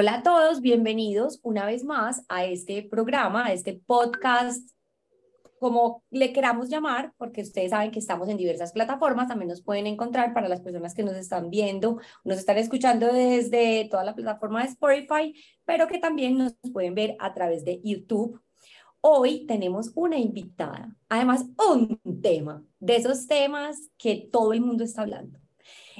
Hola a todos, bienvenidos una vez más a este programa, a este podcast, como le queramos llamar, porque ustedes saben que estamos en diversas plataformas, también nos pueden encontrar para las personas que nos están viendo, nos están escuchando desde toda la plataforma de Spotify, pero que también nos pueden ver a través de YouTube. Hoy tenemos una invitada, además un tema, de esos temas que todo el mundo está hablando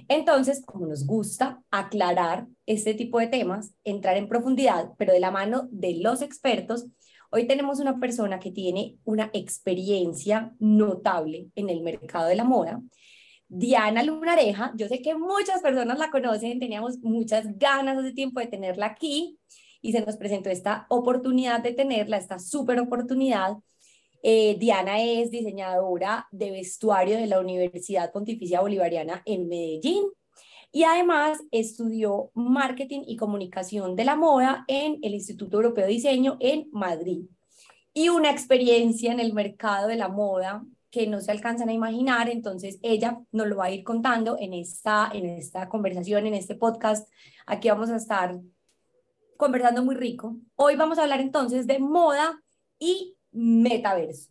entonces, como nos gusta aclarar este tipo de temas, entrar en profundidad, pero de la mano de los expertos, hoy tenemos una persona que tiene una experiencia notable en el mercado de la moda. Diana Lunareja, yo sé que muchas personas la conocen, teníamos muchas ganas hace tiempo de tenerla aquí y se nos presentó esta oportunidad de tenerla, esta súper oportunidad eh, Diana es diseñadora de vestuario de la Universidad Pontificia Bolivariana en Medellín y además estudió marketing y comunicación de la moda en el Instituto Europeo de Diseño en Madrid. Y una experiencia en el mercado de la moda que no se alcanzan a imaginar, entonces ella nos lo va a ir contando en esta, en esta conversación, en este podcast. Aquí vamos a estar conversando muy rico. Hoy vamos a hablar entonces de moda y metaverso.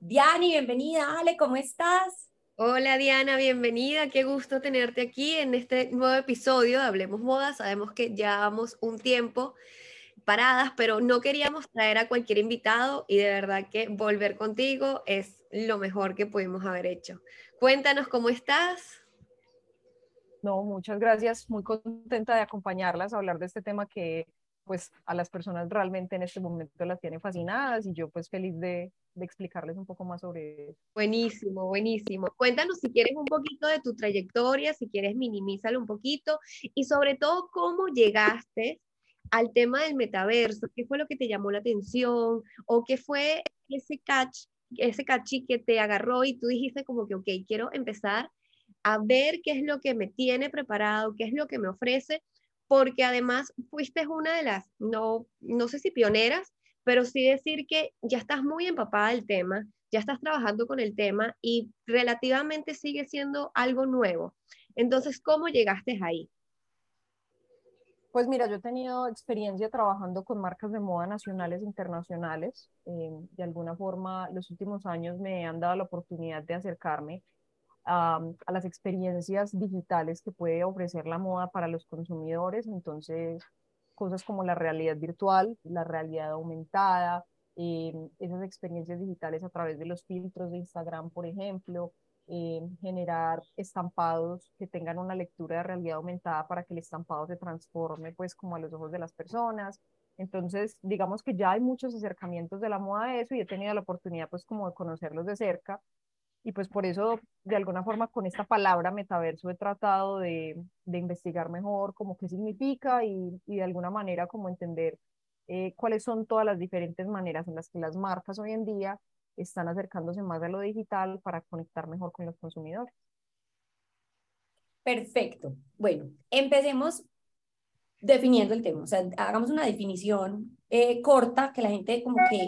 Diani, bienvenida, Ale, ¿cómo estás? Hola Diana, bienvenida, qué gusto tenerte aquí en este nuevo episodio de Hablemos Moda. Sabemos que llevamos un tiempo paradas, pero no queríamos traer a cualquier invitado y de verdad que volver contigo es lo mejor que pudimos haber hecho. Cuéntanos cómo estás. No, muchas gracias, muy contenta de acompañarlas a hablar de este tema que pues a las personas realmente en este momento las tienen fascinadas y yo pues feliz de, de explicarles un poco más sobre eso. Buenísimo, buenísimo. Cuéntanos si quieres un poquito de tu trayectoria, si quieres minimízalo un poquito y sobre todo cómo llegaste al tema del metaverso, qué fue lo que te llamó la atención o qué fue ese catch, ese cachi que te agarró y tú dijiste como que, ok, quiero empezar a ver qué es lo que me tiene preparado, qué es lo que me ofrece porque además fuiste una de las, no, no sé si pioneras, pero sí decir que ya estás muy empapada del tema, ya estás trabajando con el tema y relativamente sigue siendo algo nuevo. Entonces, ¿cómo llegaste ahí? Pues mira, yo he tenido experiencia trabajando con marcas de moda nacionales e internacionales. Eh, de alguna forma, los últimos años me han dado la oportunidad de acercarme a, las experiencias digitales que puede ofrecer la moda para los consumidores. Entonces, cosas como la realidad virtual, la realidad aumentada, eh, esas experiencias digitales a través de los filtros de Instagram, por ejemplo, eh, generar estampados que tengan una lectura de realidad aumentada para que el estampado se transforme pues como a los ojos de las personas. Entonces, digamos que ya hay muchos acercamientos de la moda a eso y he tenido la oportunidad pues como de conocerlos de cerca y pues por eso, de alguna forma, con esta palabra metaverso he tratado de, de investigar mejor como qué significa y, y, de alguna manera como entender eh, cuáles son todas las diferentes maneras en las que las marcas hoy en día están acercándose más a lo digital para conectar mejor con los consumidores. Perfecto. Bueno, empecemos definiendo el tema. O sea, hagamos una definición eh, corta que la gente como que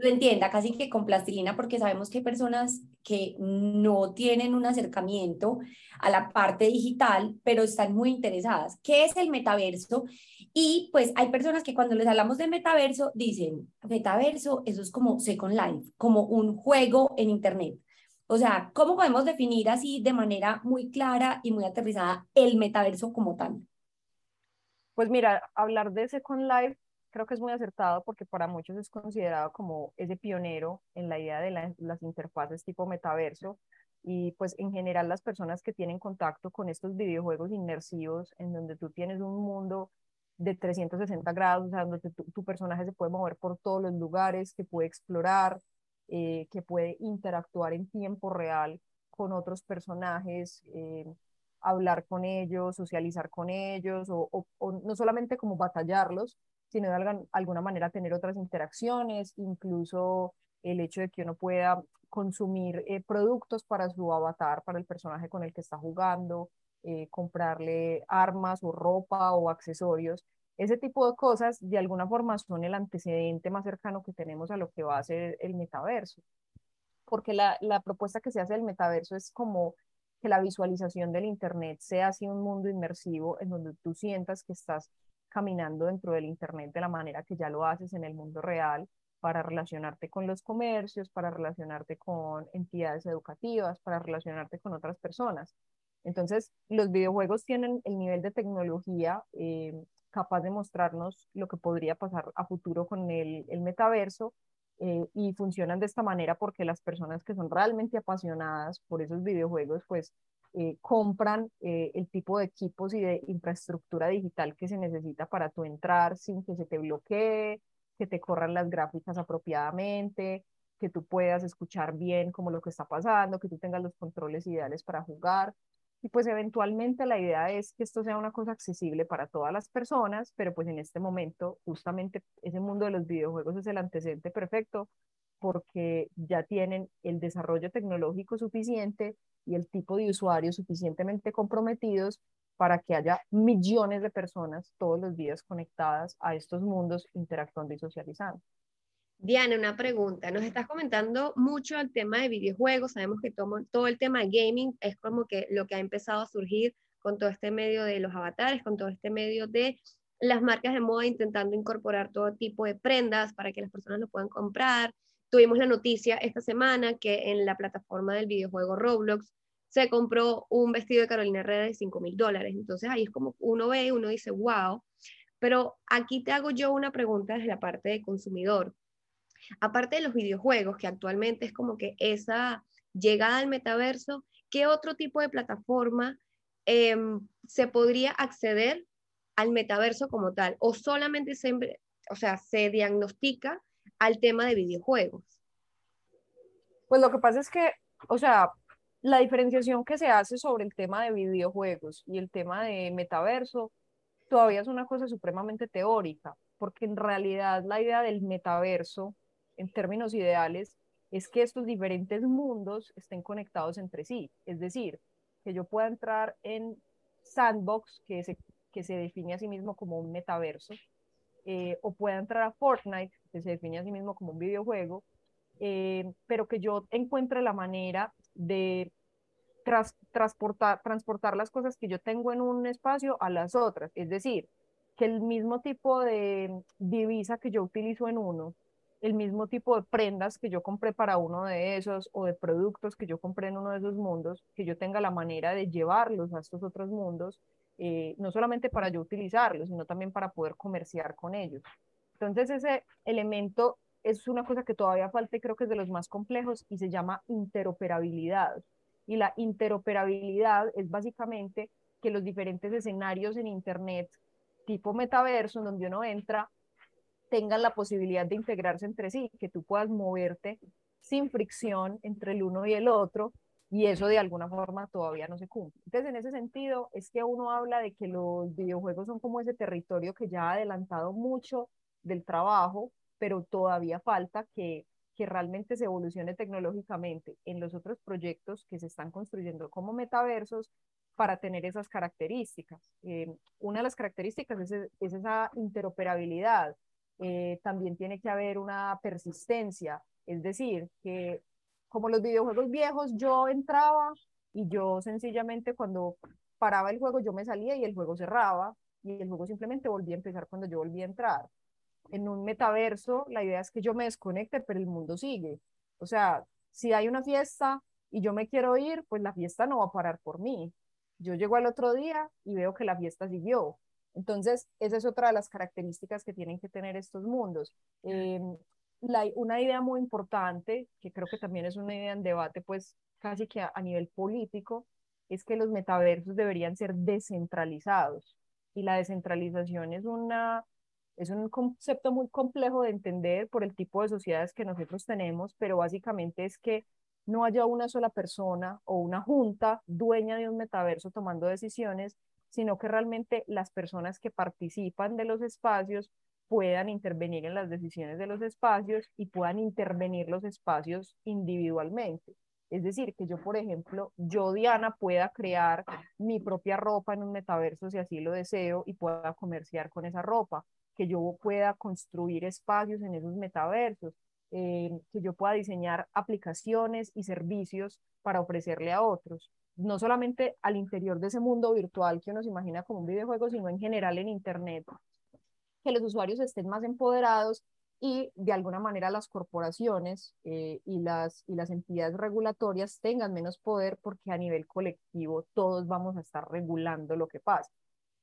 lo entienda casi que con plastilina, porque sabemos que hay personas que no tienen un acercamiento a la parte digital, pero están muy interesadas. ¿Qué es el metaverso? Y pues hay personas que cuando les hablamos de metaverso dicen, metaverso, eso es como Second Life, como un juego en Internet. O sea, ¿cómo podemos definir así de manera muy clara y muy aterrizada el metaverso como tal? Pues mira, hablar de Second Life creo que es muy acertado porque para muchos es considerado como ese pionero en la idea de las interfaces tipo metaverso y pues en general las personas que tienen contacto con estos videojuegos inmersivos en donde tú tienes un mundo de 360 grados, o sea, donde tu, personaje se puede mover por todos los lugares, que puede explorar, eh, que puede interactuar en tiempo real con otros personajes, eh, hablar con ellos, socializar con ellos, o, no solamente como batallarlos, sino de alguna manera tener otras interacciones, incluso el hecho de que uno pueda consumir eh, productos para su avatar, para el personaje con el que está jugando, eh, comprarle armas o ropa o accesorios. Ese tipo de cosas de alguna forma son el antecedente más cercano que tenemos a lo que va a ser el metaverso. Porque la, la propuesta que se hace del metaverso es como que la visualización del Internet sea así un mundo inmersivo en donde tú sientas que estás caminando dentro del Internet de la manera que ya lo haces en el mundo real para relacionarte con los comercios, para relacionarte con entidades educativas, para relacionarte con otras personas. Entonces, los videojuegos tienen el nivel de tecnología eh, capaz de mostrarnos lo que podría pasar a futuro con el, el metaverso eh, y funcionan de esta manera porque las personas que son realmente apasionadas por esos videojuegos, pues eh, compran el tipo de equipos y de infraestructura digital que se necesita para tu entrar sin que se te bloquee, que te corran las gráficas apropiadamente, que tú puedas escuchar bien como lo que está pasando, que tú tengas los controles ideales para jugar. Y pues eventualmente la idea es que esto sea una cosa accesible para todas las personas, pero pues en este momento justamente ese mundo de los videojuegos es el antecedente perfecto porque ya tienen el desarrollo tecnológico suficiente y el tipo de usuarios suficientemente comprometidos para que haya millones de personas todos los días conectadas a estos mundos interactuando y socializando. Diana, una pregunta. Nos estás comentando mucho el tema de videojuegos. Sabemos que todo, todo, el tema de gaming es como que lo que ha empezado a surgir con todo este medio de los avatares, con todo este medio de las marcas de moda intentando incorporar todo tipo de prendas para que las personas lo puedan comprar. Tuvimos la noticia esta semana que en la plataforma del videojuego Roblox se compró un vestido de Carolina Herrera de 5 mil dólares. Entonces ahí es como uno ve, uno dice, wow. Pero aquí te hago yo una pregunta desde la parte de consumidor. Aparte de los videojuegos, que actualmente es como que esa llegada al metaverso, ¿qué otro tipo de plataforma em, se podría acceder al metaverso como tal? ¿O solamente se, o sea, se diagnostica al tema de videojuegos? Pues lo que pasa es que, o sea, la diferenciación que se hace sobre el tema de videojuegos y el tema de metaverso todavía es una cosa supremamente teórica, porque en realidad la idea del metaverso, en términos ideales, es que estos diferentes mundos estén conectados entre sí. Es decir, que yo pueda entrar en Sandbox, que se, que se define a sí mismo como un metaverso, eh, o pueda entrar a Fortnite, que se define a sí mismo como un videojuego, eh, pero que yo encuentre la manera de transportar, transportar las cosas que yo tengo en un espacio a las otras. Es decir, que el mismo tipo de divisa que yo utilizo en uno, el mismo tipo de prendas que yo compré para uno de esos o de productos que yo compré en uno de esos mundos, que yo tenga la manera de llevarlos a estos otros mundos, eh, no solamente para yo utilizarlos, sino también para poder comerciar con ellos. Entonces ese elemento es una cosa que todavía falta y creo que es de los más complejos y se llama interoperabilidad. Y la interoperabilidad es básicamente que los diferentes escenarios en Internet, tipo metaverso, en donde uno entra, tengan la posibilidad de integrarse entre sí, que tú puedas moverte sin fricción entre el uno y el otro, y eso de alguna forma todavía no se cumple. Entonces, en ese sentido, es que uno habla de que los videojuegos son como ese territorio que ya ha adelantado mucho del trabajo, pero todavía falta que, que realmente se evolucione tecnológicamente en los otros proyectos que se están construyendo como metaversos para tener esas características. Eh, una de las características es, es esa interoperabilidad. Eh, también tiene que haber una persistencia, es decir, que como los videojuegos viejos, yo entraba y yo sencillamente cuando paraba el juego yo me salía y el juego cerraba y el juego simplemente volvía a empezar cuando yo volvía a entrar en un metaverso, la idea es que yo me desconecte, pero el mundo sigue. O sea, si hay una fiesta y yo me quiero ir, pues la fiesta no va a parar por mí. Yo llego al otro día y veo que la fiesta siguió. Entonces, esa es otra de las características que tienen que tener estos mundos. Em, una idea muy importante, que creo que también es una idea en debate, pues casi que a nivel político, es que los metaversos deberían ser descentralizados. Y la descentralización es una es un concepto muy complejo de entender por el tipo de sociedades que nosotros tenemos, pero básicamente es que no haya una sola persona o una junta dueña de un metaverso tomando decisiones, sino que realmente las personas que participan de los espacios puedan intervenir en las decisiones de los espacios y puedan intervenir los espacios individualmente. Es decir, que yo, por ejemplo, yo, Diana, pueda crear mi propia ropa en un metaverso si así lo deseo y pueda comerciar con esa ropa que yo pueda construir espacios en esos metaversos, eh, que yo pueda diseñar aplicaciones y servicios para ofrecerle a otros, no solamente al interior de ese mundo virtual que uno se imagina como un videojuego, sino en general en Internet, que los usuarios estén más empoderados y de alguna manera las corporaciones eh, y, las, y las entidades regulatorias tengan menos poder porque a nivel colectivo todos vamos a estar regulando lo que pasa.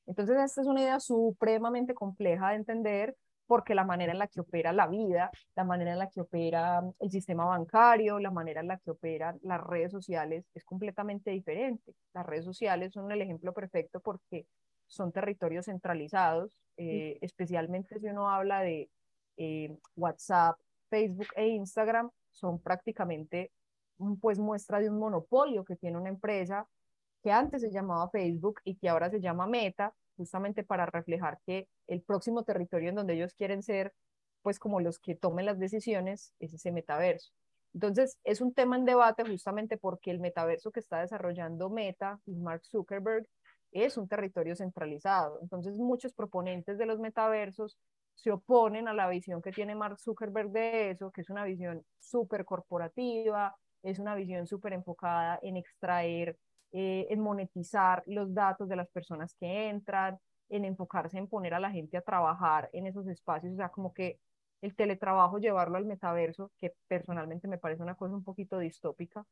Entonces, esta es una idea supremamente compleja de entender porque la manera en la que opera la vida, la manera en la que opera el sistema bancario, la manera en la que operan las redes sociales es completamente diferente. Las redes sociales son el ejemplo perfecto porque son territorios centralizados, eh, especialmente si uno habla de eh, WhatsApp, Facebook e Instagram, son prácticamente pues muestra de un monopolio que tiene una empresa que antes se llamaba Facebook y que ahora se llama Meta, justamente para reflejar que el próximo territorio en donde ellos quieren ser, pues como los que tomen las decisiones, es ese metaverso. Entonces, es un tema en debate justamente porque el metaverso que está desarrollando Meta y Mark Zuckerberg es un territorio centralizado. Entonces, muchos proponentes de los metaversos se oponen a la visión que tiene Mark Zuckerberg de eso, que es una visión súper corporativa, es una visión súper enfocada en extraer, eh, en monetizar los datos de las personas que entran, en enfocarse en poner a la gente a trabajar en esos espacios, o sea, como que el teletrabajo, llevarlo al metaverso, que personalmente me parece una cosa un poquito distópica.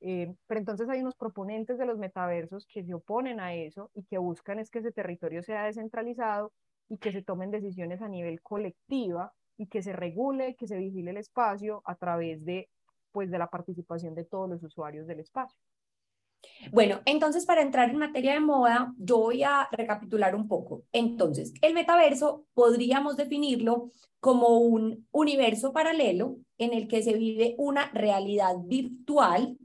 Eh, pero entonces hay unos proponentes de los metaversos que se oponen a eso y que buscan es que ese territorio sea descentralizado y que se tomen decisiones a nivel colectiva y que se regule, que se vigile el espacio a través de, pues, de la participación de todos los usuarios del espacio. Bueno, entonces para entrar en materia de moda, yo voy a recapitular un poco. Entonces, el metaverso podríamos definirlo como un universo paralelo en el que se vive una realidad virtual,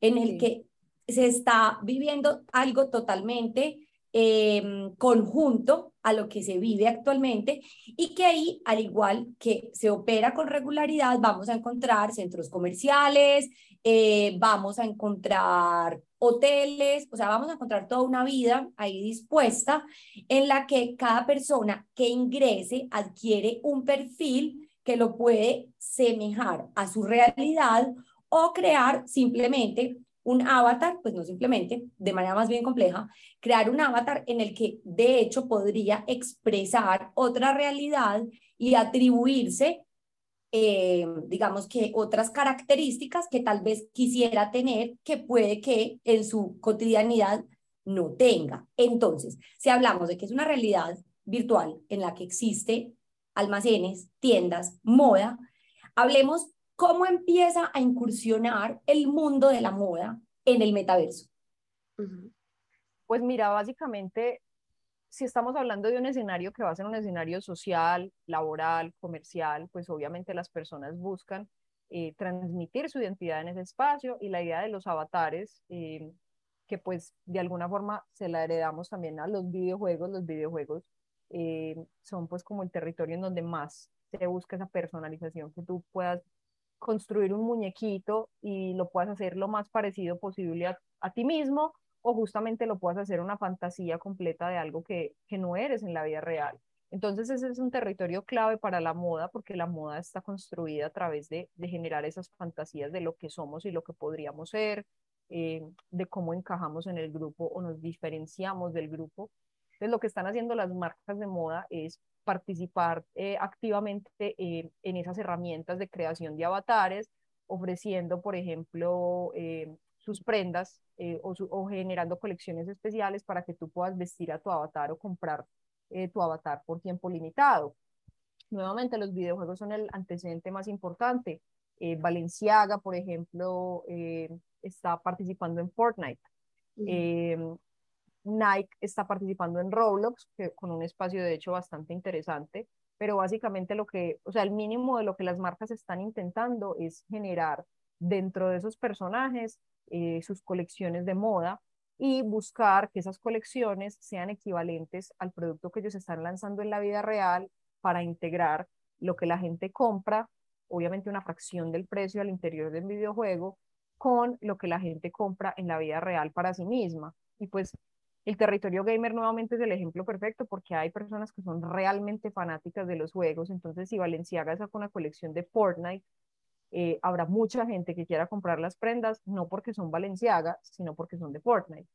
en el que se está viviendo algo totalmente Em, conjunto a lo que se vive actualmente y que ahí, al igual que se opera con regularidad, vamos a encontrar centros comerciales, eh, vamos a encontrar hoteles, o sea, vamos a encontrar toda una vida ahí dispuesta en la que cada persona que ingrese adquiere un perfil que lo puede semejar a su realidad o crear simplemente un avatar, pues no simplemente, de manera más bien compleja, crear un avatar en el que de hecho podría expresar otra realidad y atribuirse, eh, digamos que otras características que tal vez quisiera tener, que puede que en su cotidianidad no tenga. Entonces, si hablamos de que es una realidad virtual en la que existe almacenes, tiendas, moda, hablemos ¿Cómo empieza a incursionar el mundo de la moda en el metaverso? Pues mira, básicamente, si estamos hablando de un escenario que va a ser un escenario social, laboral, comercial, pues obviamente las personas buscan eh, transmitir su identidad en ese espacio y la idea de los avatares, eh, que pues de alguna forma se la heredamos también a los videojuegos, los videojuegos eh, son pues como el territorio en donde más se busca esa personalización, que tú puedas construir un muñequito y lo puedas hacer lo más parecido posible a, ti mismo o justamente lo puedas hacer una fantasía completa de algo que, que no eres en la vida real. Entonces ese es un territorio clave para la moda porque la moda está construida a través de, de generar esas fantasías de lo que somos y lo que podríamos ser, eh, de cómo encajamos en el grupo o nos diferenciamos del grupo. Entonces lo que están haciendo las marcas de moda es participar eh, activamente eh, en esas herramientas de creación de avatares, ofreciendo, por ejemplo, eh, sus prendas o, o, generando colecciones especiales para que tú puedas vestir a tu avatar o comprar tu avatar por tiempo limitado. Nuevamente, los videojuegos son el antecedente más importante. Valenciaga, por ejemplo, está participando en Fortnite. Nike está participando en Roblox, que, con un espacio de hecho bastante interesante, pero básicamente lo que, o sea, el mínimo de lo que las marcas están intentando es generar dentro de esos personajes eh, sus colecciones de moda y buscar que esas colecciones sean equivalentes al producto que ellos están lanzando en la vida real para integrar lo que la gente compra, obviamente una fracción del precio al interior del videojuego, con lo que la gente compra en la vida real para sí misma. Y pues el territorio gamer nuevamente es el ejemplo perfecto porque hay personas que son realmente fanáticas de los juegos, entonces si Valenciaga saca una colección de Fortnite, eh, habrá mucha gente que quiera comprar las prendas, no porque son Valenciaga, sino porque son de Fortnite.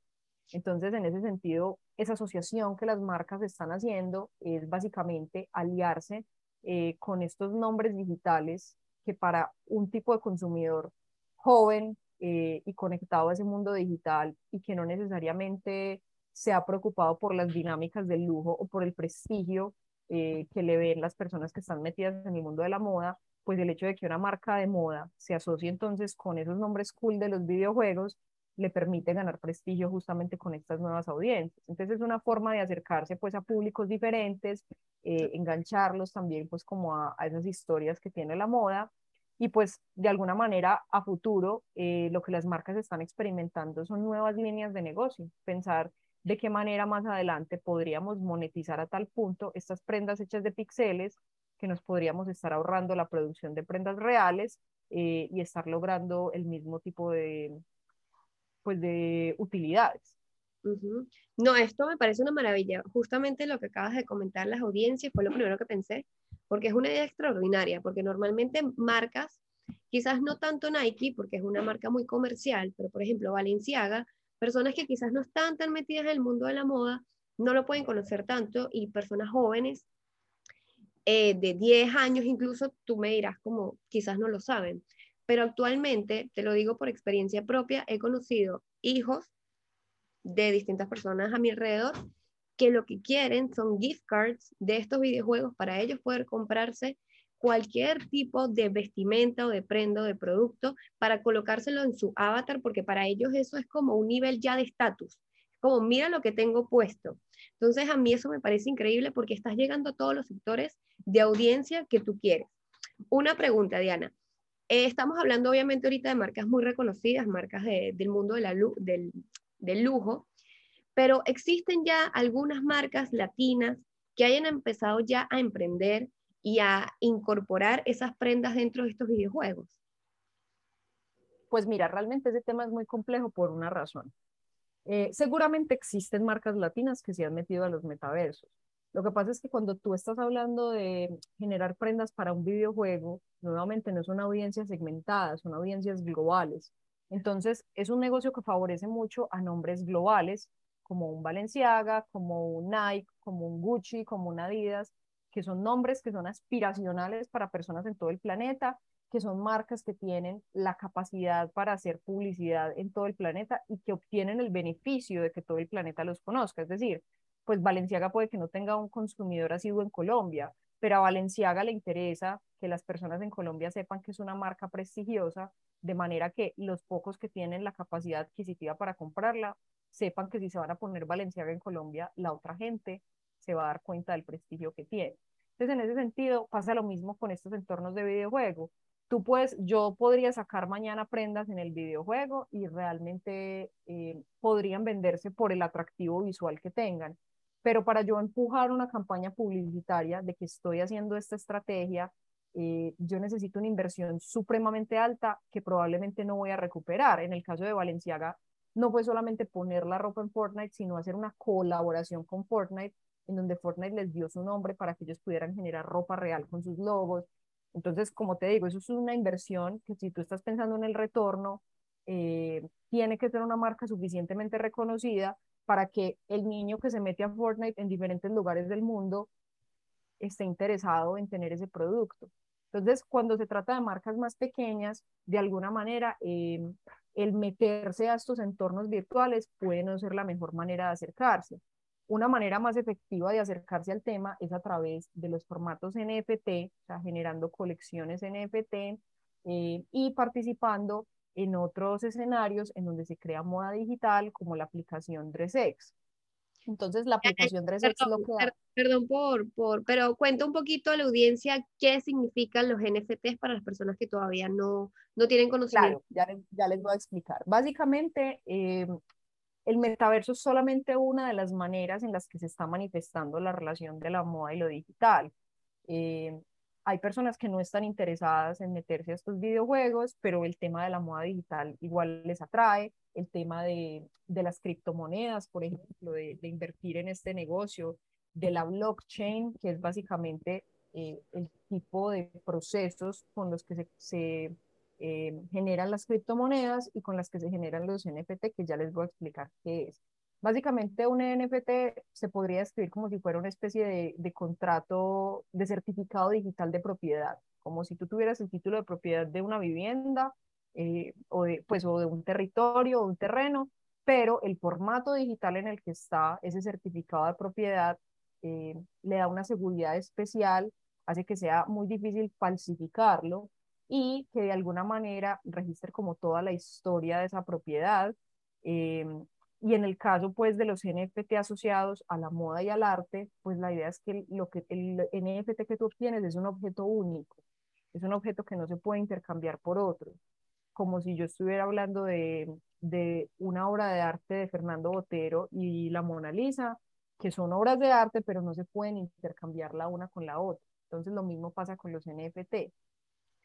Entonces, en ese sentido, esa asociación que las marcas están haciendo es básicamente aliarse eh, con estos nombres digitales que para un tipo de consumidor joven eh, y conectado a ese mundo digital y que no necesariamente se ha preocupado por las dinámicas del lujo o por el prestigio eh, que le ven las personas que están metidas en el mundo de la moda, pues el hecho de que una marca de moda se asocie entonces con esos nombres cool de los videojuegos le permite ganar prestigio justamente con estas nuevas audiencias. Entonces es una forma de acercarse pues a públicos diferentes, eh, engancharlos también pues como a, esas historias que tiene la moda y pues de alguna manera a futuro eh, lo que las marcas están experimentando son nuevas líneas de negocio, pensar de qué manera más adelante podríamos monetizar a tal punto estas prendas hechas de píxeles que nos podríamos estar ahorrando la producción de prendas reales eh, y estar logrando el mismo tipo de, pues, de utilidades. No, esto me parece una maravilla. Justamente lo que acabas de comentar las audiencias fue lo primero que pensé, porque es una idea extraordinaria, porque normalmente marcas, quizás no tanto Nike, porque es una marca muy comercial, pero por ejemplo Valenciaga personas que quizás no están tan metidas en el mundo de la moda, no lo pueden conocer tanto y personas jóvenes eh, de 10 años incluso, tú me dirás como quizás no lo saben. Pero actualmente, te lo digo por experiencia propia, he conocido hijos de distintas personas a mi alrededor que lo que quieren son gift cards de estos videojuegos para ellos poder comprarse cualquier tipo de vestimenta o de prenda o de producto para colocárselo en su avatar, porque para ellos eso es como un nivel ya de estatus, como mira lo que tengo puesto. Entonces a mí eso me parece increíble porque estás llegando a todos los sectores de audiencia que tú quieres. Una pregunta, Diana. Eh, estamos hablando obviamente ahorita de marcas muy reconocidas, marcas del mundo de la, del, del lujo, pero existen ya algunas marcas latinas que hayan empezado ya a emprender y a incorporar esas prendas dentro de estos videojuegos? Pues mira, realmente ese tema es muy complejo por una razón. Eh, seguramente existen marcas latinas que se han metido a los metaversos. Lo que pasa es que cuando tú estás hablando de generar prendas para un videojuego, nuevamente no son audiencias segmentadas, son audiencias globales. Entonces, es un negocio que favorece mucho a nombres globales, como un Balenciaga, como un Nike, como un Gucci, como un Adidas, que son nombres que son aspiracionales para personas en todo el planeta, que son marcas que tienen la capacidad para hacer publicidad en todo el planeta y que obtienen el beneficio de que todo el planeta los conozca. Es decir, pues Valenciaga puede que no tenga un consumidor asiduo en Colombia, pero a Valenciaga le interesa que las personas en Colombia sepan que es una marca prestigiosa, de manera que los pocos que tienen la capacidad adquisitiva para comprarla sepan que si se van a poner Valenciaga en Colombia, la otra gente se va a dar cuenta del prestigio que tiene. Entonces, en ese sentido, pasa lo mismo con estos entornos de videojuego. Tú puedes, yo podría sacar mañana prendas en el videojuego y realmente eh, podrían venderse por el atractivo visual que tengan. Pero para yo empujar una campaña publicitaria de que estoy haciendo esta estrategia, eh, yo necesito una inversión supremamente alta que probablemente no voy a recuperar. En el caso de Valenciaga, no fue solamente poner la ropa en Fortnite, sino hacer una colaboración con Fortnite en donde Fortnite les dio su nombre para que ellos pudieran generar ropa real con sus logos. Entonces, como te digo, eso es una inversión que si tú estás pensando en el retorno, eh, tiene que ser una marca suficientemente reconocida para que el niño que se mete a Fortnite en diferentes lugares del mundo esté interesado en tener ese producto. Entonces, cuando se trata de marcas más pequeñas, de alguna manera, eh, el meterse a estos entornos virtuales puede no ser la mejor manera de acercarse. Una manera más efectiva de acercarse al tema es a través de los formatos NFT, o sea, generando colecciones NFT eh, y participando en otros escenarios en donde se crea moda digital, como la aplicación DressX. Entonces, la aplicación DressX perdón, lo que Perdón por, por, pero cuenta un poquito a la audiencia qué significan los NFTs para las personas que todavía no, no tienen conocimiento. Claro, ya, ya les voy a explicar. Básicamente, eh, el metaverso es solamente una de las maneras en las que se está manifestando la relación de la moda y lo digital. Eh, hay personas que no están interesadas en meterse a estos videojuegos, pero el tema de la moda digital igual les atrae, el tema de, las criptomonedas, por ejemplo, de, invertir en este negocio, de la blockchain, que es básicamente eh, el tipo de procesos con los que se eh, generan las criptomonedas y con las que se generan los NFT, que ya les voy a explicar qué es. Básicamente un NFT se podría describir como si fuera una especie de, de contrato de certificado digital de propiedad, como si tú tuvieras el título de propiedad de una vivienda eh, o, de, pues, o de un territorio o un terreno, pero el formato digital en el que está ese certificado de propiedad eh, le da una seguridad especial, hace que sea muy difícil falsificarlo y que de alguna manera registre como toda la historia de esa propiedad. Eh, y en el caso pues de los NFT asociados a la moda y al arte, pues la idea es que lo que el NFT que tú obtienes es un objeto único, es un objeto que no se puede intercambiar por otro, como si yo estuviera hablando de, de una obra de arte de Fernando Botero y la Mona Lisa, que son obras de arte, pero no se pueden intercambiar la una con la otra. Entonces lo mismo pasa con los NFT.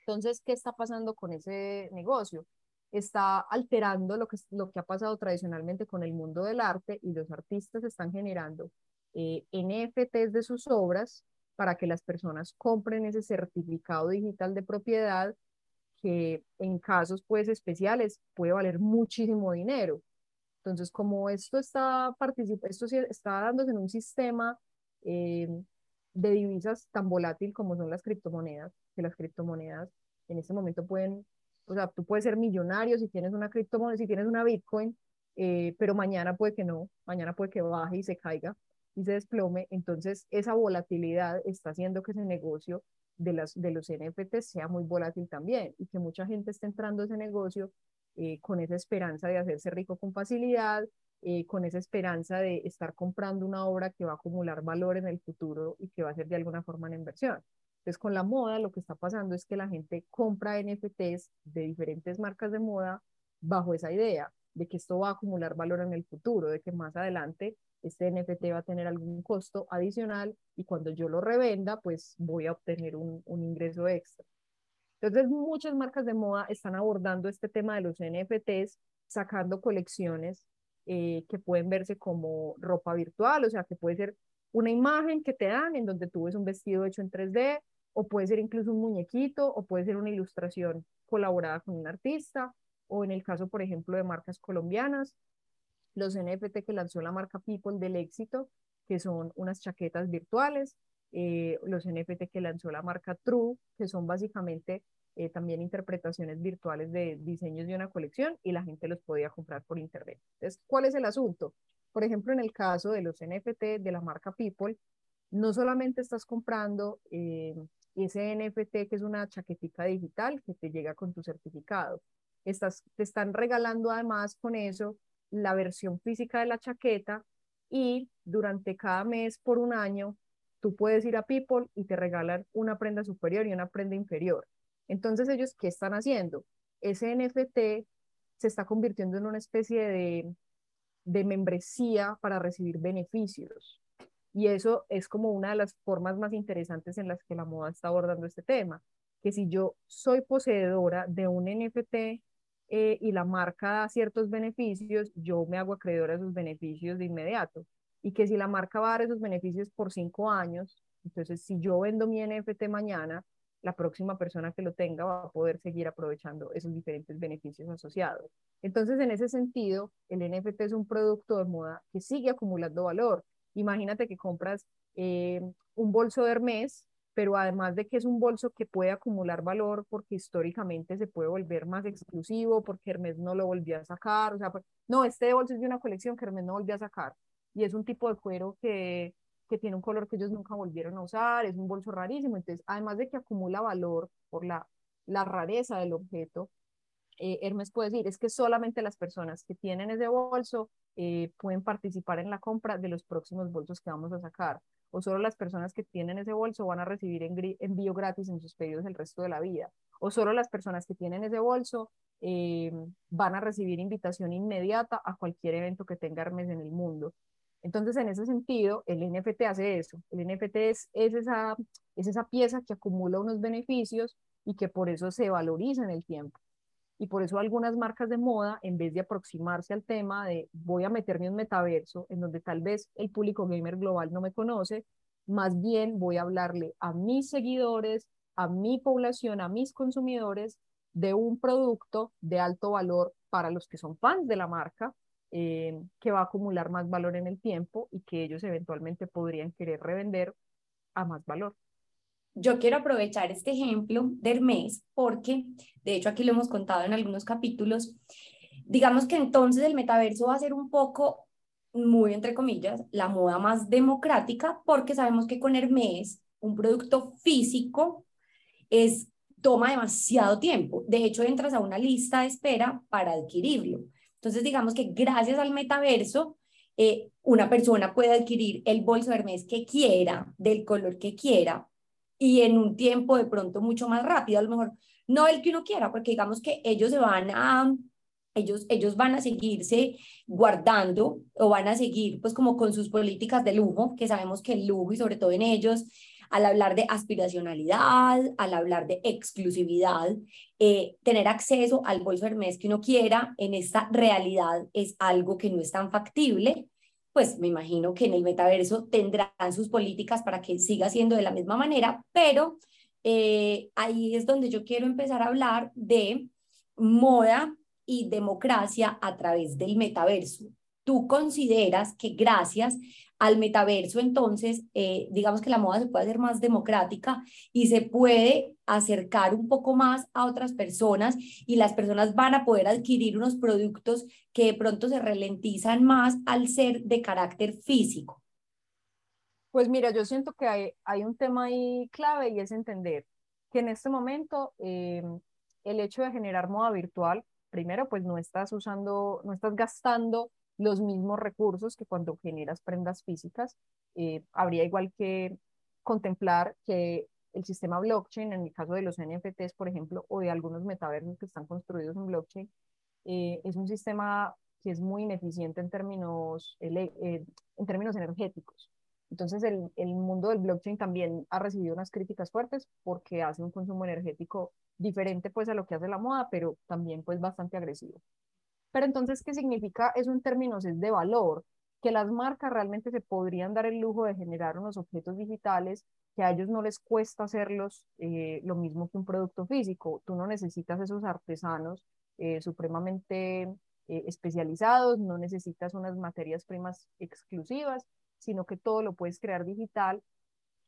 Entonces, ¿qué está pasando con ese negocio? Está alterando lo que, lo que ha pasado tradicionalmente con el mundo del arte y los artistas están generando eh, NFTs de sus obras para que las personas compren ese certificado digital de propiedad que en casos pues especiales puede valer muchísimo dinero. Entonces, como esto está, esto está dándose en un sistema eh, de divisas tan volátil como son las criptomonedas, que las criptomonedas en este momento pueden, o sea, tú puedes ser millonario si tienes una criptomoneda, si tienes una Bitcoin, eh, pero mañana puede que no, mañana puede que baje y se caiga y se desplome. Entonces, esa volatilidad está haciendo que ese negocio de, las, de los NFTs sea muy volátil también y que mucha gente esté entrando a ese negocio eh, con esa esperanza de hacerse rico con facilidad, eh, con esa esperanza de estar comprando una obra que va a acumular valor en el futuro y que va a ser de alguna forma una inversión. Entonces, con la moda lo que está pasando es que la gente compra NFTs de diferentes marcas de moda bajo esa idea de que esto va a acumular valor en el futuro, de que más adelante este NFT va a tener algún costo adicional y cuando yo lo revenda, pues voy a obtener un, un ingreso extra. Entonces, muchas marcas de moda están abordando este tema de los NFTs, sacando colecciones eh, que pueden verse como ropa virtual, o sea, que puede ser una imagen que te dan en donde tú ves un vestido hecho en 3D, o puede ser incluso un muñequito, o puede ser una ilustración colaborada con un artista, o en el caso, por ejemplo, de marcas colombianas, los NFT que lanzó la marca People del éxito, que son unas chaquetas virtuales, eh, los NFT que lanzó la marca True, que son básicamente eh, también interpretaciones virtuales de diseños de una colección y la gente los podía comprar por internet. Entonces, ¿cuál es el asunto? Por ejemplo, en el caso de los NFT de la marca People, no solamente estás comprando eh, ese NFT que es una chaquetica digital que te llega con tu certificado, estás, te están regalando además con eso la versión física de la chaqueta y durante cada mes por un año tú puedes ir a People y te regalan una prenda superior y una prenda inferior. Entonces ellos, ¿qué están haciendo? Ese NFT se está convirtiendo en una especie de, de membresía para recibir beneficios. Y eso es como una de las formas más interesantes en las que la moda está abordando este tema, que si yo soy poseedora de un NFT eh, y la marca da ciertos beneficios, yo me hago acreedora a esos beneficios de inmediato. Y que si la marca va a dar esos beneficios por cinco años, entonces si yo vendo mi NFT mañana, la próxima persona que lo tenga va a poder seguir aprovechando esos diferentes beneficios asociados. Entonces, en ese sentido, el NFT es un producto de moda que sigue acumulando valor. Imagínate que compras eh, un bolso de Hermes pero además de que es un bolso que puede acumular valor porque históricamente se puede volver más exclusivo, porque Hermes no lo volvió a sacar, o sea, pues, no, este bolso es de una colección que Hermes no volvió a sacar, y es un tipo de cuero que, que tiene un color que ellos nunca volvieron a usar, es un bolso rarísimo, entonces, además de que acumula valor por la, la rareza del objeto, eh, Hermes puede decir, es que solamente las personas que tienen ese bolso eh, pueden participar en la compra de los próximos bolsos que vamos a sacar. O solo las personas que tienen ese bolso van a recibir envío gratis en sus pedidos el resto de la vida, o solo las personas que tienen ese bolso eh, van a recibir invitación inmediata a cualquier evento que tenga Hermes en el mundo. Entonces, en ese sentido, el NFT hace eso. El NFT es, es, esa, es esa pieza que acumula unos beneficios y que por eso se valoriza en el tiempo. Y por eso algunas marcas de moda, en vez de aproximarse al tema de voy a meterme en un metaverso, en donde tal vez el público gamer global no me conoce, más bien voy a hablarle a mis seguidores, a mi población, a mis consumidores de un producto de alto valor para los que son fans de la marca eh, que va a acumular más valor en el tiempo y que ellos eventualmente podrían querer revender a más valor. Yo quiero aprovechar este ejemplo de Hermes porque, de hecho, aquí lo hemos contado en algunos capítulos. Digamos que entonces el metaverso va a ser un poco, muy entre comillas, la moda más democrática porque sabemos que con Hermes, un producto físico, es toma demasiado tiempo. De hecho, entras a una lista de espera para adquirirlo. Entonces, digamos que gracias al metaverso, eh, una persona puede adquirir el bolso Hermes que quiera, del color que quiera, y en un tiempo de pronto mucho más rápido, a lo mejor no el que uno quiera, porque digamos que ellos se van a, ellos, ellos van a seguirse guardando o van a seguir pues como con sus políticas de lujo, que sabemos que el lujo y sobre todo en ellos al hablar de aspiracionalidad, al hablar de exclusividad, eh, tener acceso al bolso Hermes que uno quiera en esta realidad es algo que no es tan factible, pues me imagino que en el metaverso tendrán sus políticas para que siga siendo de la misma manera, pero eh, ahí es donde yo quiero empezar a hablar de moda y democracia a través del metaverso. ¿Tú consideras que gracias al metaverso, entonces, eh, digamos que la moda se puede hacer más democrática y se puede acercar un poco más a otras personas y las personas van a poder adquirir unos productos que de pronto se ralentizan más al ser de carácter físico. Pues mira, yo siento que hay, hay un tema ahí clave y es entender que en este momento eh, el hecho de generar moda virtual, primero, pues no estás usando, no estás gastando los mismos recursos que cuando generas prendas físicas. Eh, habría igual que contemplar que el sistema blockchain, en el caso de los NFTs, por ejemplo, o de algunos metaversos que están construidos en blockchain, eh, es un sistema que es muy ineficiente en términos, eh, en términos energéticos. Entonces, el, el, mundo del blockchain también ha recibido unas críticas fuertes porque hace un consumo energético diferente pues a lo que hace la moda, pero también pues bastante agresivo. Pero entonces, ¿qué significa eso en términos de valor? Que las marcas realmente se podrían dar el lujo de generar unos objetos digitales que a ellos no les cuesta hacerlos eh, lo mismo que un producto físico. Tú no necesitas esos artesanos eh, supremamente eh, especializados, no necesitas unas materias primas exclusivas, sino que todo lo puedes crear digital.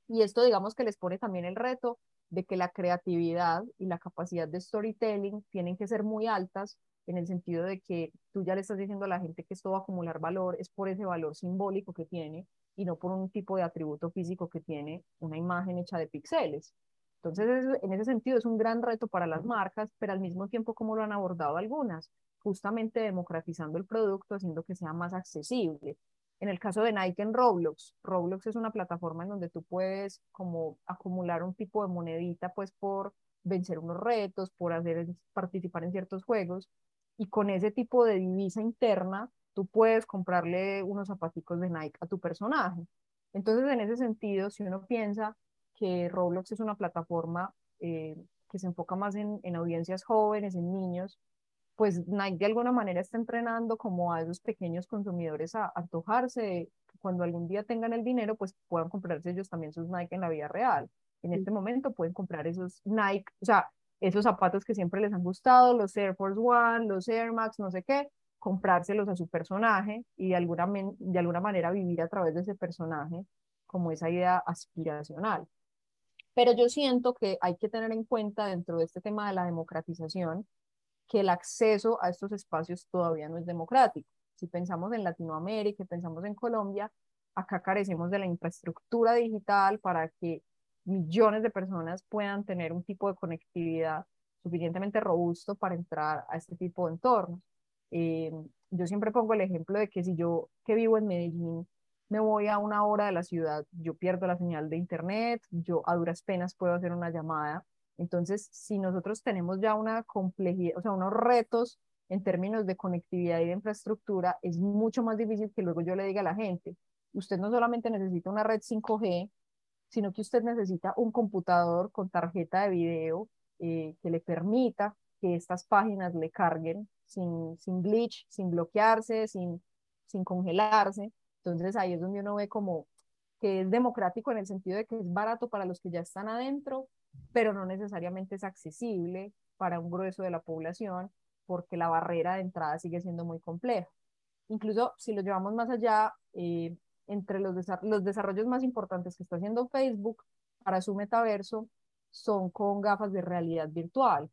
Y esto digamos que les pone también el reto de que la creatividad y la capacidad de storytelling tienen que ser muy altas en el sentido de que tú ya le estás diciendo a la gente que esto va a acumular valor, es por ese valor simbólico que tiene y no por un tipo de atributo físico que tiene una imagen hecha de píxeles. Entonces, en ese sentido es un gran reto para las marcas, pero al mismo tiempo, como lo han abordado algunas? Justamente democratizando el producto, haciendo que sea más accesible. En el caso de Nike en Roblox, Roblox es una plataforma en donde tú puedes como acumular un tipo de monedita pues por vencer unos retos, por hacer participar en ciertos juegos y con ese tipo de divisa interna tú puedes comprarle unos zapaticos de Nike a tu personaje. Entonces, en ese sentido, si uno piensa que Roblox es una plataforma eh, que se enfoca más en, en, audiencias jóvenes, en niños, pues Nike de alguna manera está entrenando como a esos pequeños consumidores a, antojarse, cuando algún día tengan el dinero, pues puedan comprarse ellos también sus Nike en la vida real. En este momento pueden comprar esos Nike, o sea, esos zapatos que siempre les han gustado, los Air Force One, los Air Max, no sé qué, comprárselos a su personaje y de alguna, de alguna manera vivir a través de ese personaje como esa idea aspiracional. Pero yo siento que hay que tener en cuenta dentro de este tema de la democratización que el acceso a estos espacios todavía no es democrático. Si pensamos en Latinoamérica, pensamos en Colombia, acá carecemos de la infraestructura digital para que millones de personas puedan tener un tipo de conectividad suficientemente robusto para entrar a este tipo de entornos. Eh, yo siempre pongo el ejemplo de que si yo que vivo en Medellín me voy a una hora de la ciudad, yo pierdo la señal de internet, yo a duras penas puedo hacer una llamada. Entonces, si nosotros tenemos ya una complejidad, o sea, unos retos en términos de conectividad y de infraestructura, es mucho más difícil que luego yo le diga a la gente, usted no solamente necesita una red 5G, sino que usted necesita un computador con tarjeta de video eh, que le permita que estas páginas le carguen sin, sin glitch, sin bloquearse, sin, sin congelarse. Entonces ahí es donde uno ve como que es democrático en el sentido de que es barato para los que ya están adentro, pero no necesariamente es accesible para un grueso de la población porque la barrera de entrada sigue siendo muy compleja. incluso si lo llevamos más allá, eh, entre los, los desarrollos más importantes que está haciendo Facebook para su metaverso son con gafas de realidad virtual.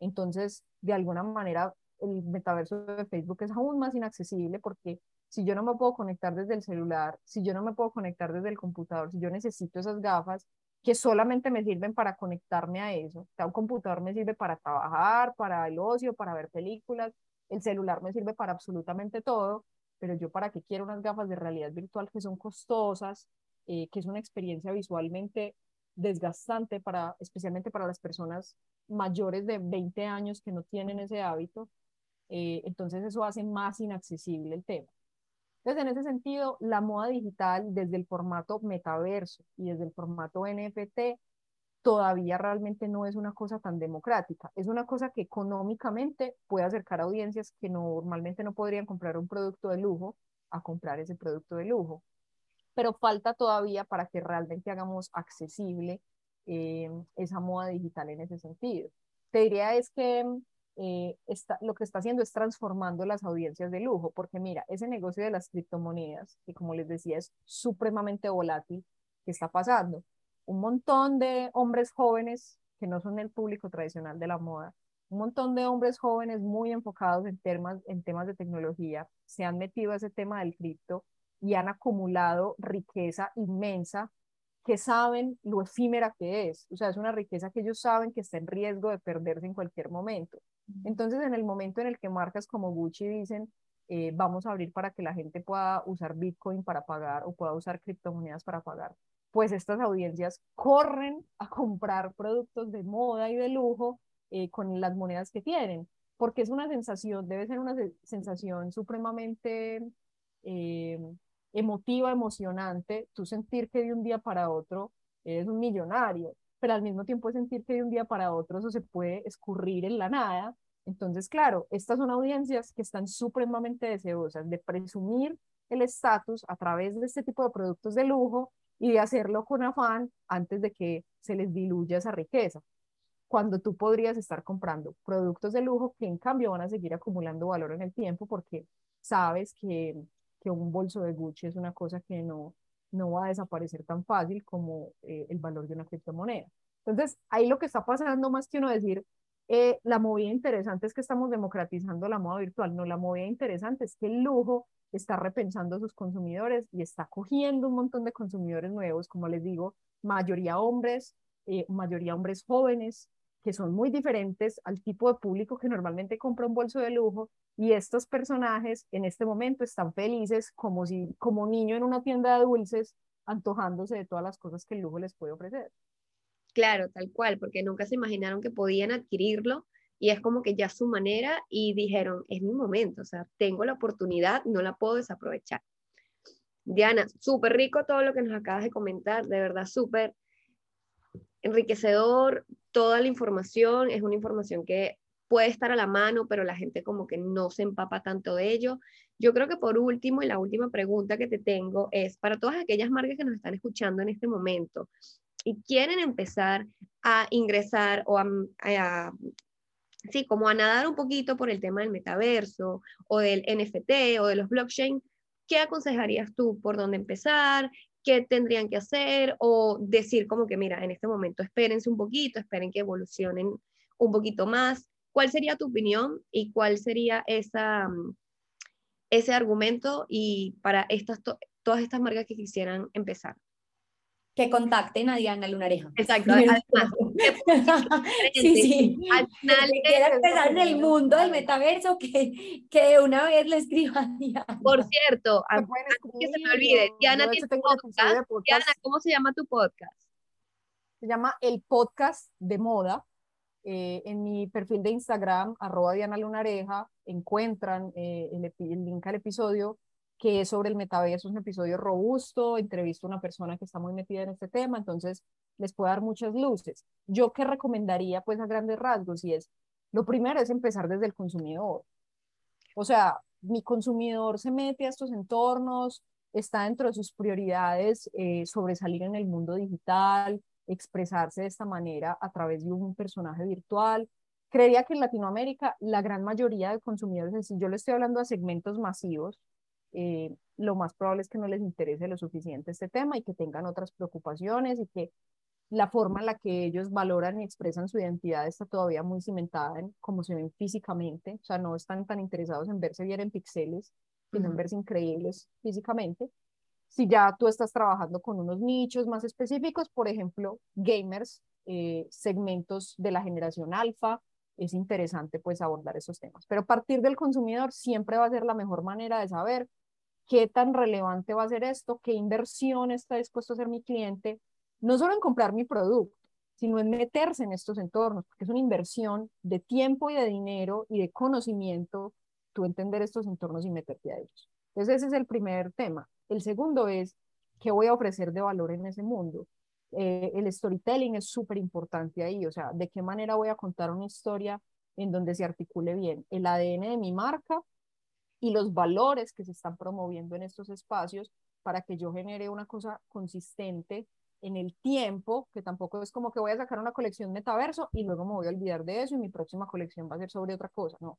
Entonces, de alguna manera, el metaverso de Facebook es aún más inaccesible porque si yo no me puedo conectar desde el celular, si yo no me puedo conectar desde el computador, si yo necesito esas gafas que solamente me sirven para conectarme a eso, o un computador me sirve para trabajar, para el ocio, para ver películas, el celular me sirve para absolutamente todo, pero yo para qué quiero unas gafas de realidad virtual que son costosas, eh, que es una experiencia visualmente desgastante para, especialmente para las personas mayores de 20 años que no tienen ese hábito. Eh, entonces eso hace más inaccesible el tema. Entonces, en ese sentido, la moda digital desde el formato metaverso y desde el formato NFT todavía realmente no es una cosa tan democrática. Es una cosa que económicamente puede acercar a audiencias que normalmente no podrían comprar un producto de lujo a comprar ese producto de lujo. Pero falta todavía para que realmente hagamos accesible eh, esa moda digital en ese sentido. Te diría es que eh, está, lo que está haciendo es transformando las audiencias de lujo, porque mira, ese negocio de las criptomonedas, que como les decía es supremamente volátil, ¿qué está pasando? Un montón de hombres jóvenes que no son el público tradicional de la moda, un montón de hombres jóvenes muy enfocados en temas, en temas de tecnología, se han metido a ese tema del cripto y han acumulado riqueza inmensa que saben lo efímera que es. O sea, es una riqueza que ellos saben que está en riesgo de perderse en cualquier momento. Entonces, en el momento en el que marcas como Gucci dicen, eh, vamos a abrir para que la gente pueda usar Bitcoin para pagar o pueda usar criptomonedas para pagar, pues estas audiencias corren a comprar productos de moda y de lujo eh, con las monedas que tienen, porque es una sensación, debe ser una sensación supremamente eh, emotiva, emocionante, tú sentir que de un día para otro eres un millonario, pero al mismo tiempo sentir que de un día para otro eso se puede escurrir en la nada. Entonces, claro, estas son audiencias que están supremamente deseosas de presumir el estatus a través de este tipo de productos de lujo y de hacerlo con afán antes de que se les diluya esa riqueza. Cuando tú podrías estar comprando productos de lujo que en cambio van a seguir acumulando valor en el tiempo porque sabes que, que un bolso de Gucci es una cosa que no, no va a desaparecer tan fácil como eh, el valor de una criptomoneda. Entonces, ahí lo que está pasando más que uno decir, eh, la movida interesante es que estamos democratizando la moda virtual, no, la movida interesante es que el lujo está repensando a sus consumidores y está cogiendo un montón de consumidores nuevos, como les digo, mayoría hombres, eh, mayoría hombres jóvenes, que son muy diferentes al tipo de público que normalmente compra un bolso de lujo y estos personajes en este momento están felices como si como niño en una tienda de dulces antojándose de todas las cosas que el lujo les puede ofrecer. Claro, tal cual, porque nunca se imaginaron que podían adquirirlo y es como que ya su manera y dijeron, es mi momento, o sea, tengo la oportunidad, no la puedo desaprovechar. Diana, súper rico todo lo que nos acabas de comentar, de verdad súper enriquecedor, toda la información, es una información que puede estar a la mano, pero la gente como que no se empapa tanto de ello. Yo creo que por último, y la última pregunta que te tengo es para todas aquellas marcas que nos están escuchando en este momento y quieren empezar a ingresar o a, sí, como a nadar un poquito por el tema del metaverso o del NFT o de los blockchain, ¿qué aconsejarías tú por dónde empezar? qué tendrían que hacer o decir como que, mira, en este momento espérense un poquito, esperen que evolucionen un poquito más. ¿Cuál sería tu opinión y cuál sería esa, mm, ese argumento y para estas, todas estas marcas que quisieran empezar? Que contacten a Diana Lunareja. Exacto, además. sí, sí. Al final quiera empezar en el mundo del metaverso, que, que de una vez le escriba a Diana. Por cierto, que se me olvide, Diana tiene podcast. Diana, ¿cómo se llama tu podcast? Se llama El Podcast de Moda. Eh, en mi perfil de Instagram, arroba Diana Lunareja, encuentran eh, el, el link al episodio que es sobre el metaverso, es un episodio robusto, entrevisto a una persona que está muy metida en este tema, entonces les puedo dar muchas luces. Yo qué recomendaría pues a grandes rasgos y es, lo primero es empezar desde el consumidor. O sea, mi consumidor se mete a estos entornos, está dentro de sus prioridades eh, sobresalir en el mundo digital, expresarse de esta manera a través de un personaje virtual. Creería que en Latinoamérica la gran mayoría de consumidores, si yo le estoy hablando a segmentos masivos, eh, lo más probable es que no les interese lo suficiente este tema y que tengan otras preocupaciones y que la forma en la que ellos valoran y expresan su identidad está todavía muy cimentada en cómo se ven físicamente, o sea, no están tan interesados en verse bien en píxeles, sino en verse increíbles físicamente. Si ya tú estás trabajando con unos nichos más específicos, por ejemplo, gamers, eh, segmentos de la generación alfa, es interesante pues abordar esos temas. Pero partir del consumidor siempre va a ser la mejor manera de saber qué tan relevante va a ser esto, qué inversión está dispuesto a hacer mi cliente, no solo en comprar mi producto, sino en meterse en estos entornos, porque es una inversión de tiempo y de dinero y de conocimiento, tú entender estos entornos y meterte a ellos. Entonces ese es el primer tema. El segundo es, ¿qué voy a ofrecer de valor en ese mundo? Eh, el storytelling es súper importante ahí, o sea, de qué manera voy a contar una historia en donde se articule bien el ADN de mi marca y los valores que se están promoviendo en estos espacios para que yo genere una cosa consistente en el tiempo, que tampoco es como que voy a sacar una colección metaverso y luego me voy a olvidar de eso y mi próxima colección va a ser sobre otra cosa, no.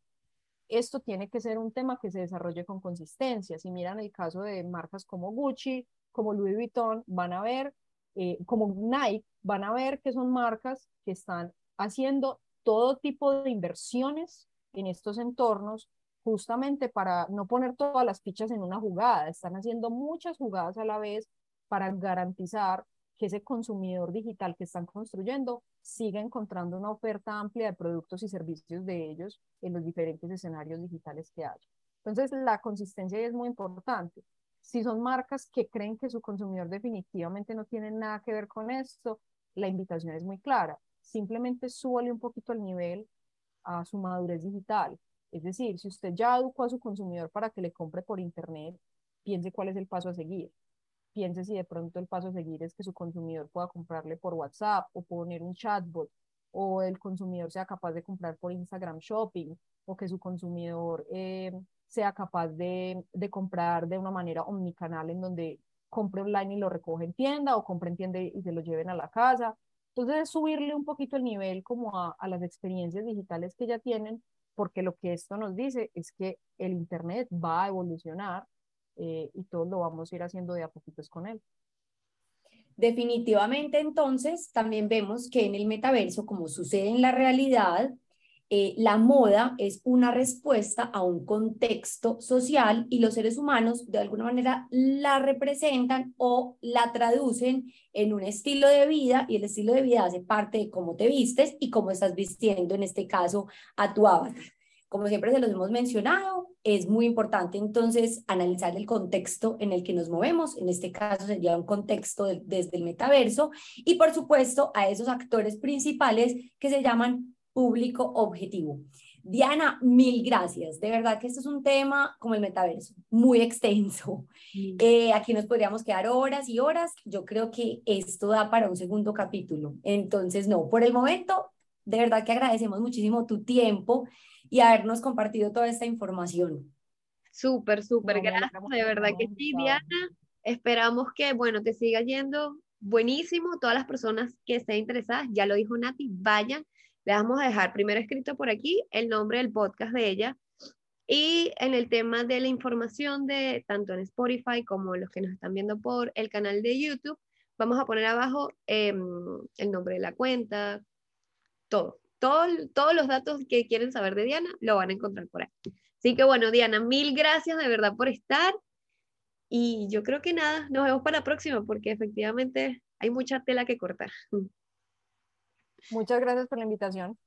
Esto tiene que ser un tema que se desarrolle con consistencia. Si miran el caso de marcas como Gucci, como Louis Vuitton, van a ver, eh, como Nike, van a ver que son marcas que están haciendo todo tipo de inversiones en estos entornos justamente para no poner todas las fichas en una jugada, están haciendo muchas jugadas a la vez para garantizar que ese consumidor digital que están construyendo siga encontrando una oferta amplia de productos y servicios de ellos en los diferentes escenarios digitales que hay. Entonces, la consistencia es muy importante. Si son marcas que creen que su consumidor definitivamente no tiene nada que ver con esto, la invitación es muy clara. Simplemente súbale un poquito el nivel a su madurez digital. Es decir, si usted ya educó a su consumidor para que le compre por Internet, piense cuál es el paso a seguir piense si de pronto el paso a seguir es que su consumidor pueda comprarle por WhatsApp o poner un chatbot o el consumidor sea capaz de comprar por Instagram Shopping o que su consumidor eh, sea capaz de, de, comprar de una manera omnicanal en donde compre online y lo recoge en tienda o compre en tienda y se lo lleven a la casa. Entonces es subirle un poquito el nivel como a, a las experiencias digitales que ya tienen, porque lo que esto nos dice es que el Internet va a evolucionar eh, y todo lo vamos a ir haciendo de a poquitos con él. Definitivamente, entonces, también vemos que en el metaverso, como sucede en la realidad, eh, la moda es una respuesta a un contexto social y los seres humanos de alguna manera la representan o la traducen en un estilo de vida y el estilo de vida hace parte de cómo te vistes y cómo estás vistiendo, en este caso, a tu avatar. Como siempre se los hemos mencionado, es muy importante entonces analizar el contexto en el que nos movemos, en este caso sería un contexto desde el metaverso, y por supuesto a esos actores principales que se llaman público objetivo. Diana, mil gracias. De verdad que esto es un tema como el metaverso, muy extenso. Eh, aquí nos podríamos quedar horas y horas. Yo creo que esto da para un segundo capítulo. Entonces, no, por el momento, de verdad que agradecemos muchísimo tu tiempo y habernos compartido toda esta información. Súper, súper, gracias, de verdad que sí, Diana. Esperamos que, bueno, te siga yendo buenísimo. Todas las personas que estén interesadas, ya lo dijo Nati, vayan. Le vamos a dejar primero escrito por aquí el nombre del podcast de ella. Y en el tema de la información de tanto en Spotify como los que nos están viendo por el canal de YouTube, vamos a poner abajo em, el nombre de la cuenta, todo todos los datos que quieren saber de Diana lo van a encontrar por ahí. Así que bueno, Diana, mil gracias de verdad por estar. Y yo creo que nada, nos vemos para la próxima porque efectivamente hay mucha tela que cortar. Muchas gracias por la invitación.